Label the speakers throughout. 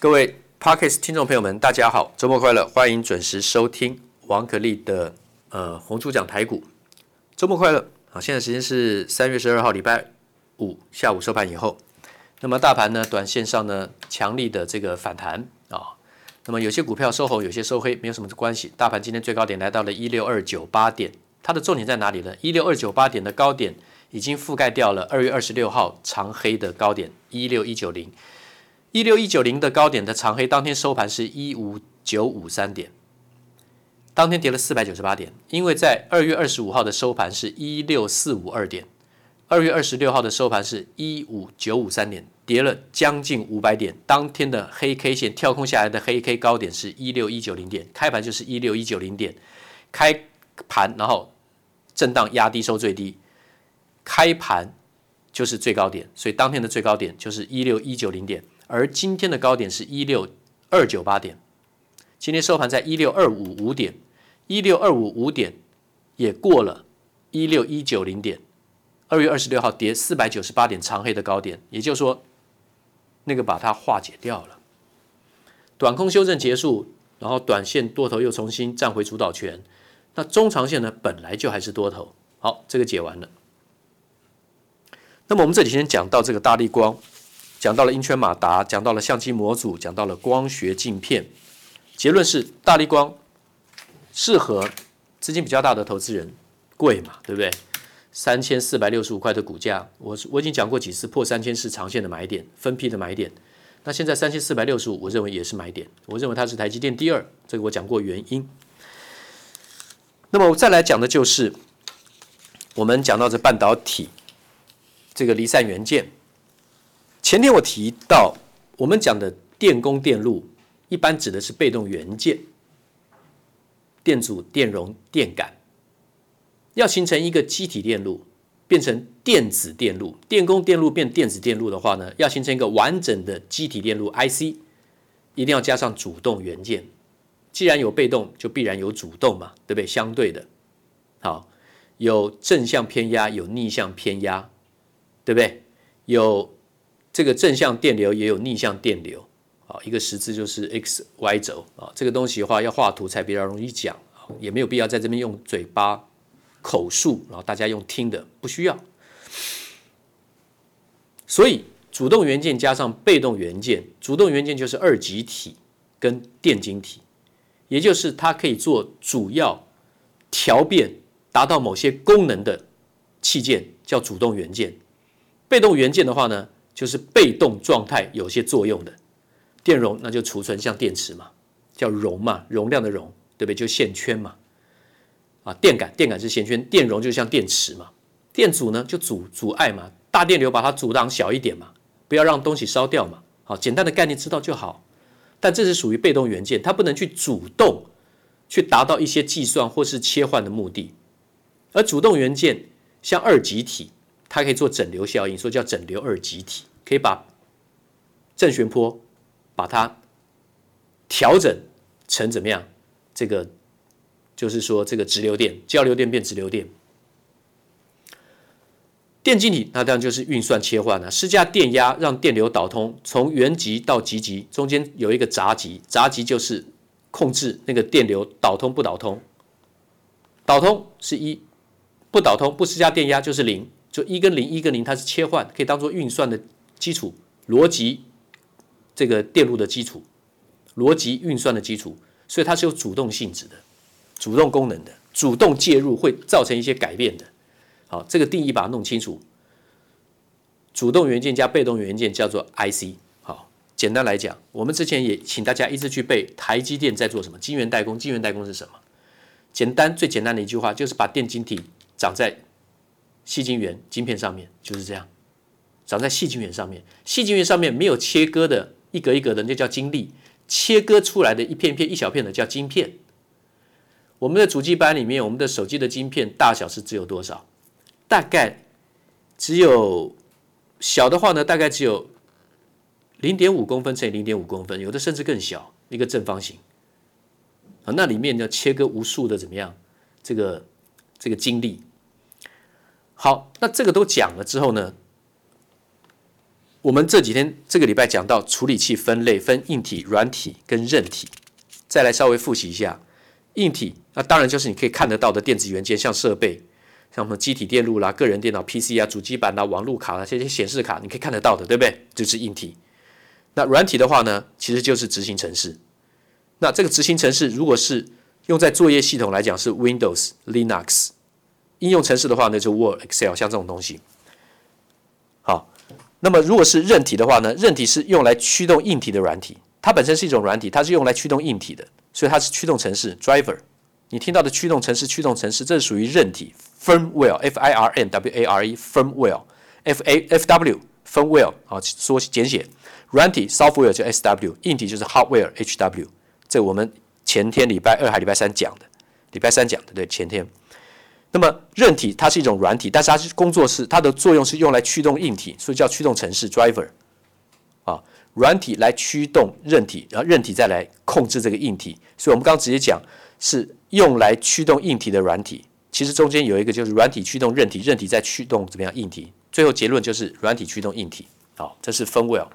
Speaker 1: 各位 Podcast 听众朋友们，大家好，周末快乐！欢迎准时收听王可立的呃红猪讲台股，周末快乐！啊，现在时间是三月十二号礼拜五下午收盘以后，那么大盘呢，短线上呢强力的这个反弹啊，那么有些股票收红，有些收黑，没有什么关系。大盘今天最高点来到了一六二九八点，它的重点在哪里呢？一六二九八点的高点已经覆盖掉了二月二十六号长黑的高点一六一九零。一六一九零的高点的长黑，当天收盘是一五九五三点，当天跌了四百九十八点。因为在二月二十五号的收盘是一六四五二点，二月二十六号的收盘是一五九五三点，跌了将近五百点。当天的黑 K 线跳空下来的黑 K 高点是一六一九零点，开盘就是一六一九零点，开盘然后震荡压低收最低，开盘就是最高点，所以当天的最高点就是一六一九零点。而今天的高点是一六二九八点，今天收盘在一六二五五点，一六二五五点也过了一六一九零点，二月二十六号跌四百九十八点长黑的高点，也就是说，那个把它化解掉了。短空修正结束，然后短线多头又重新占回主导权，那中长线呢，本来就还是多头。好，这个解完了。那么我们这里先讲到这个大立光。讲到了英圈马达，讲到了相机模组，讲到了光学镜片，结论是大力光适合资金比较大的投资人，贵嘛，对不对？三千四百六十五块的股价，我我已经讲过几次破三千是长线的买点，分批的买点。那现在三千四百六十五，我认为也是买点，我认为它是台积电第二，这个我讲过原因。那么我再来讲的就是我们讲到这半导体这个离散元件。前天我提到，我们讲的电工电路，一般指的是被动元件，电阻、电容、电感，要形成一个机体电路，变成电子电路，电工电路变电子电路的话呢，要形成一个完整的机体电路 IC，一定要加上主动元件。既然有被动，就必然有主动嘛，对不对？相对的，好，有正向偏压，有逆向偏压，对不对？有。这个正向电流也有逆向电流啊，一个十字就是 x y 轴啊。这个东西的话要画图才比较容易讲，也没有必要在这边用嘴巴口述，然后大家用听的不需要。所以主动元件加上被动元件，主动元件就是二极体跟电晶体，也就是它可以做主要调变，达到某些功能的器件叫主动元件。被动元件的话呢？就是被动状态有些作用的电容，那就储存像电池嘛，叫容嘛，容量的容，对不对？就线圈嘛。啊，电感，电感是线圈，电容就像电池嘛。电阻呢，就阻阻碍嘛，大电流把它阻挡小一点嘛，不要让东西烧掉嘛。好，简单的概念知道就好。但这是属于被动元件，它不能去主动去达到一些计算或是切换的目的。而主动元件像二极体。它可以做整流效应，说叫整流二极体，可以把正弦波把它调整成怎么样？这个就是说，这个直流电、交流电变直流电。电晶体那当然就是运算切换了，施加电压让电流导通，从原极到极极中间有一个闸极，闸极就是控制那个电流导通不导通，导通是一，不导通不施加电压就是零。就一跟零，一跟零，它是切换，可以当做运算的基础，逻辑这个电路的基础，逻辑运算的基础，所以它是有主动性质的，主动功能的，主动介入会造成一些改变的。好，这个定义把它弄清楚。主动元件加被动元件叫做 IC。好，简单来讲，我们之前也请大家一直去背台积电在做什么，晶圆代工，晶圆代工是什么？简单最简单的一句话就是把电晶体长在。细晶圆晶片上面就是这样，长在细晶圆上面。细晶圆上面没有切割的一格一格的，那叫晶粒；切割出来的一片片、一小片的叫晶片。我们的主机板里面，我们的手机的晶片大小是只有多少？大概只有小的话呢，大概只有零点五公分乘以零点五公分，有的甚至更小，一个正方形。啊，那里面要切割无数的怎么样？这个这个晶粒。好，那这个都讲了之后呢，我们这几天这个礼拜讲到处理器分类分硬体、软体跟韧体，再来稍微复习一下硬体。那当然就是你可以看得到的电子元件，像设备，像什么机体电路啦、个人电脑 PC 啊、主机板啦、网路卡啦这些显示卡，你可以看得到的，对不对？就是硬体。那软体的话呢，其实就是执行程式。那这个执行程式如果是用在作业系统来讲，是 Windows、Linux；应用程式的话呢，就 Word、Excel，像这种东西。好，那么如果是韧体的话呢，韧体是用来驱动硬体的软体，它本身是一种软体，它是用来驱动硬体的，所以它是驱动程式 （driver）。你听到的驱动程式、驱动程式，这是属于韧体 （firmware），F-I-R-M-W-A-R-E，firmware，F-A-F-W，firmware 啊，缩简写。软体 software 就 SW，硬体就是 hardware HW。这我们前天礼拜二还礼拜三讲的，礼拜三讲的对前天。那么韧体它是一种软体，但是它是工作是它的作用是用来驱动硬体，所以叫驱动程式 driver。啊，软体来驱动韧体，然后韧体再来控制这个硬体。所以我们刚刚直接讲是用来驱动硬体的软体，其实中间有一个就是软体驱动韧体，韧体再驱动怎么样硬体，最后结论就是软体驱动硬体。好，这是 firmware。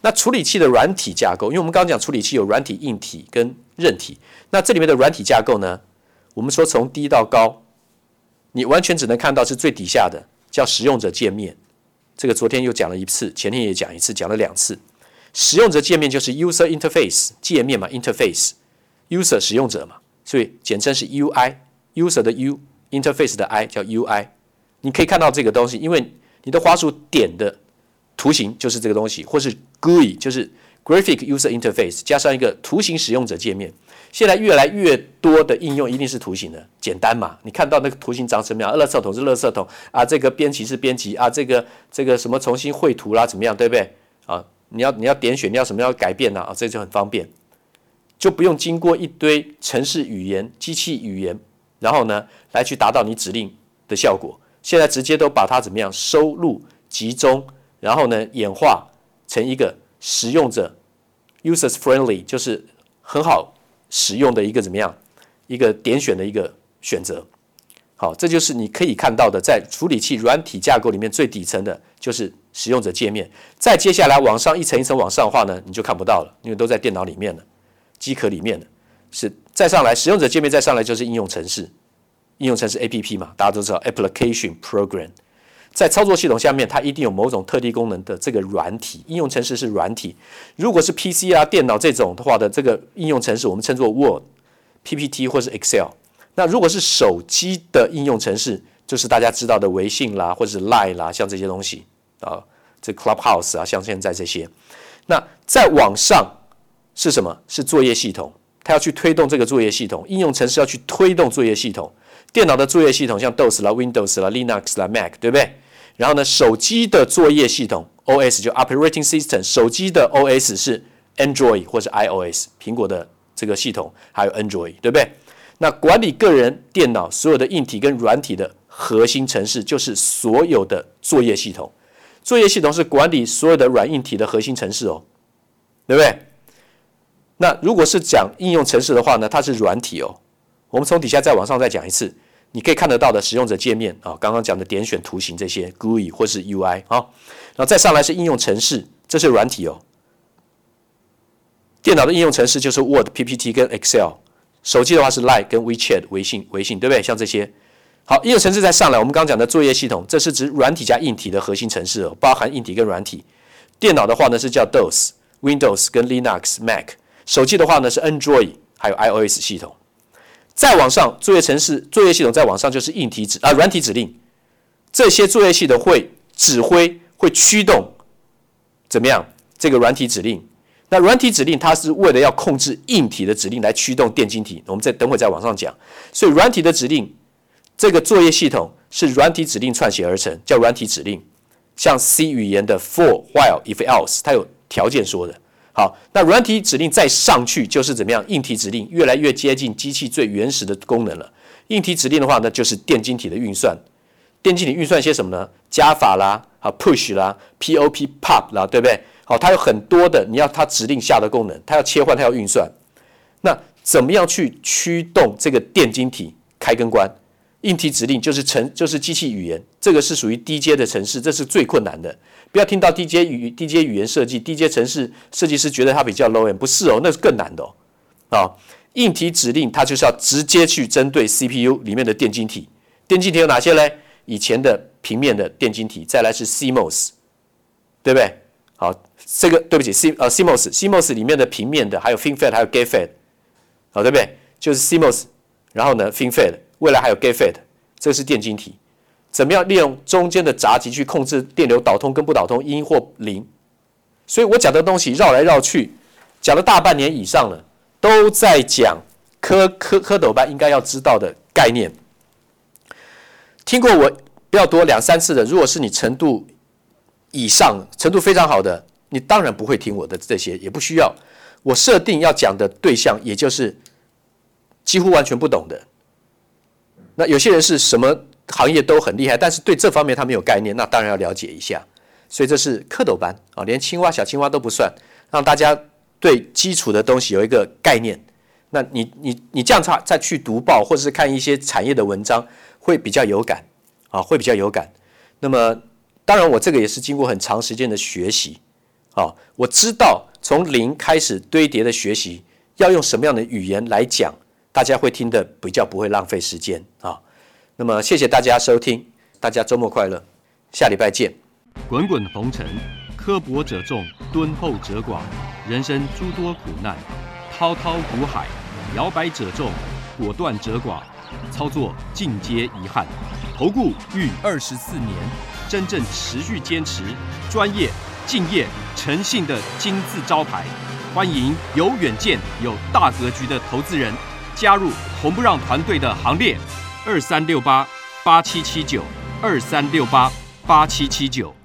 Speaker 1: 那处理器的软体架构，因为我们刚刚讲处理器有软体、硬体跟韧体。那这里面的软体架构呢，我们说从低到高，你完全只能看到是最底下的，叫使用者界面。这个昨天又讲了一次，前天也讲一次，讲了两次。使用者界面就是 user interface 界面嘛，interface，user 使用者嘛，所以简称是 UI，user 的 U，interface 的 I 叫 UI。你可以看到这个东西，因为你的滑鼠点的。图形就是这个东西，或是 GUI 就是 Graphic User Interface 加上一个图形使用者界面。现在越来越多的应用一定是图形的，简单嘛？你看到那个图形长什么样？垃圾桶是垃圾桶啊，这个编辑是编辑啊，这个这个什么重新绘图啦，怎么样？对不对？啊，你要你要点选，你要什么要改变呢？啊，这就很方便，就不用经过一堆程式语言、机器语言，然后呢来去达到你指令的效果。现在直接都把它怎么样收录集中。然后呢，演化成一个使用者 users friendly，就是很好使用的一个怎么样一个点选的一个选择。好，这就是你可以看到的，在处理器软体架构里面最底层的就是使用者界面。再接下来往上一层一层往上的话呢，你就看不到了，因为都在电脑里面了，机壳里面的。是再上来使用者界面，再上来就是应用程式，应用程式 APP 嘛，大家都知道 application program。在操作系统下面，它一定有某种特定功能的这个软体应用程式是软体。如果是 PC 啊、电脑这种的话的这个应用程式，我们称作 Word、PPT 或是 Excel。那如果是手机的应用程式，就是大家知道的微信啦，或者是 Line 啦，像这些东西啊，这 Clubhouse 啊，像现在这些。那再往上是什么？是作业系统，它要去推动这个作业系统，应用程式要去推动作业系统。电脑的作业系统像 DOS 啦、Windows 啦、Linux 啦、Mac，对不对？然后呢，手机的作业系统 OS 就 Operating System，手机的 OS 是 Android 或是 iOS，苹果的这个系统还有 Android，对不对？那管理个人电脑所有的硬体跟软体的核心程式就是所有的作业系统，作业系统是管理所有的软硬体的核心程式哦，对不对？那如果是讲应用程式的话呢，它是软体哦。我们从底下再往上再讲一次。你可以看得到的使用者界面啊，刚刚讲的点选图形这些 GUI 或是 UI 啊，然后再上来是应用程式，这是软体哦。电脑的应用程式就是 Word、PPT 跟 Excel，手机的话是 Line 跟 WeChat 微信、微信对不对？像这些。好，应用程式再上来，我们刚刚讲的作业系统，这是指软体加硬体的核心程式哦，包含硬体跟软体。电脑的话呢是叫 DOS、Windows 跟 Linux、Mac，手机的话呢是 Android 还有 iOS 系统。再往上，作业程式、作业系统再往上就是硬体指啊，软体指令。这些作业系统会指挥、会驱动怎么样？这个软体指令。那软体指令它是为了要控制硬体的指令来驱动电晶体。我们再等会再往上讲。所以软体的指令，这个作业系统是软体指令串写而成，叫软体指令。像 C 语言的 for、while、if、else，它有条件说的。好，那软体指令再上去就是怎么样？硬体指令越来越接近机器最原始的功能了。硬体指令的话呢，就是电晶体的运算。电晶体运算些什么呢？加法啦，啊 push 啦，pop pop 啦，对不对？好，它有很多的你要它指令下的功能，它要切换，它要运算。那怎么样去驱动这个电晶体开跟关？硬体指令就是程，就是机器语言，这个是属于低阶的程式，这是最困难的。不要听到低阶语低阶语言设计、低阶程式设计师觉得它比较 low end，不是哦，那是更难的哦。啊，硬体指令它就是要直接去针对 CPU 里面的电晶体，电晶体有哪些嘞？以前的平面的电晶体，再来是 CMOS，对不对？好，这个对不起，C 呃 CMOS，CMOS 里面的平面的还有 FinFET 还有 GateFET，好，对不对？就是 CMOS，然后呢 FinFET，未来还有 GateFET，这是电晶体，怎么样利用中间的闸极去控制电流导通跟不导通，一或零？所以我讲的东西绕来绕去，讲了大半年以上了，都在讲蝌蝌蝌蚪班应该要知道的概念。听过我不要多两三次的，如果是你程度以上、程度非常好的，你当然不会听我的这些，也不需要。我设定要讲的对象，也就是几乎完全不懂的。那有些人是什么行业都很厉害，但是对这方面他没有概念，那当然要了解一下。所以这是蝌蚪班啊，连青蛙、小青蛙都不算，让大家对基础的东西有一个概念。那你、你、你这样子再去读报，或者是看一些产业的文章。会比较有感啊，会比较有感。那么，当然我这个也是经过很长时间的学习啊，我知道从零开始堆叠的学习要用什么样的语言来讲，大家会听得比较不会浪费时间啊。那么，谢谢大家收听，大家周末快乐，下礼拜见。
Speaker 2: 滚滚红尘，刻薄者众，敦厚者寡，人生诸多苦难，滔滔苦海，摇摆者众，果断者寡。操作尽皆遗憾，投顾逾二十四年，真正持续坚持、专业、敬业、诚信的金字招牌。欢迎有远见、有大格局的投资人加入红不让团队的行列。二三六八八七七九，二三六八八七七九。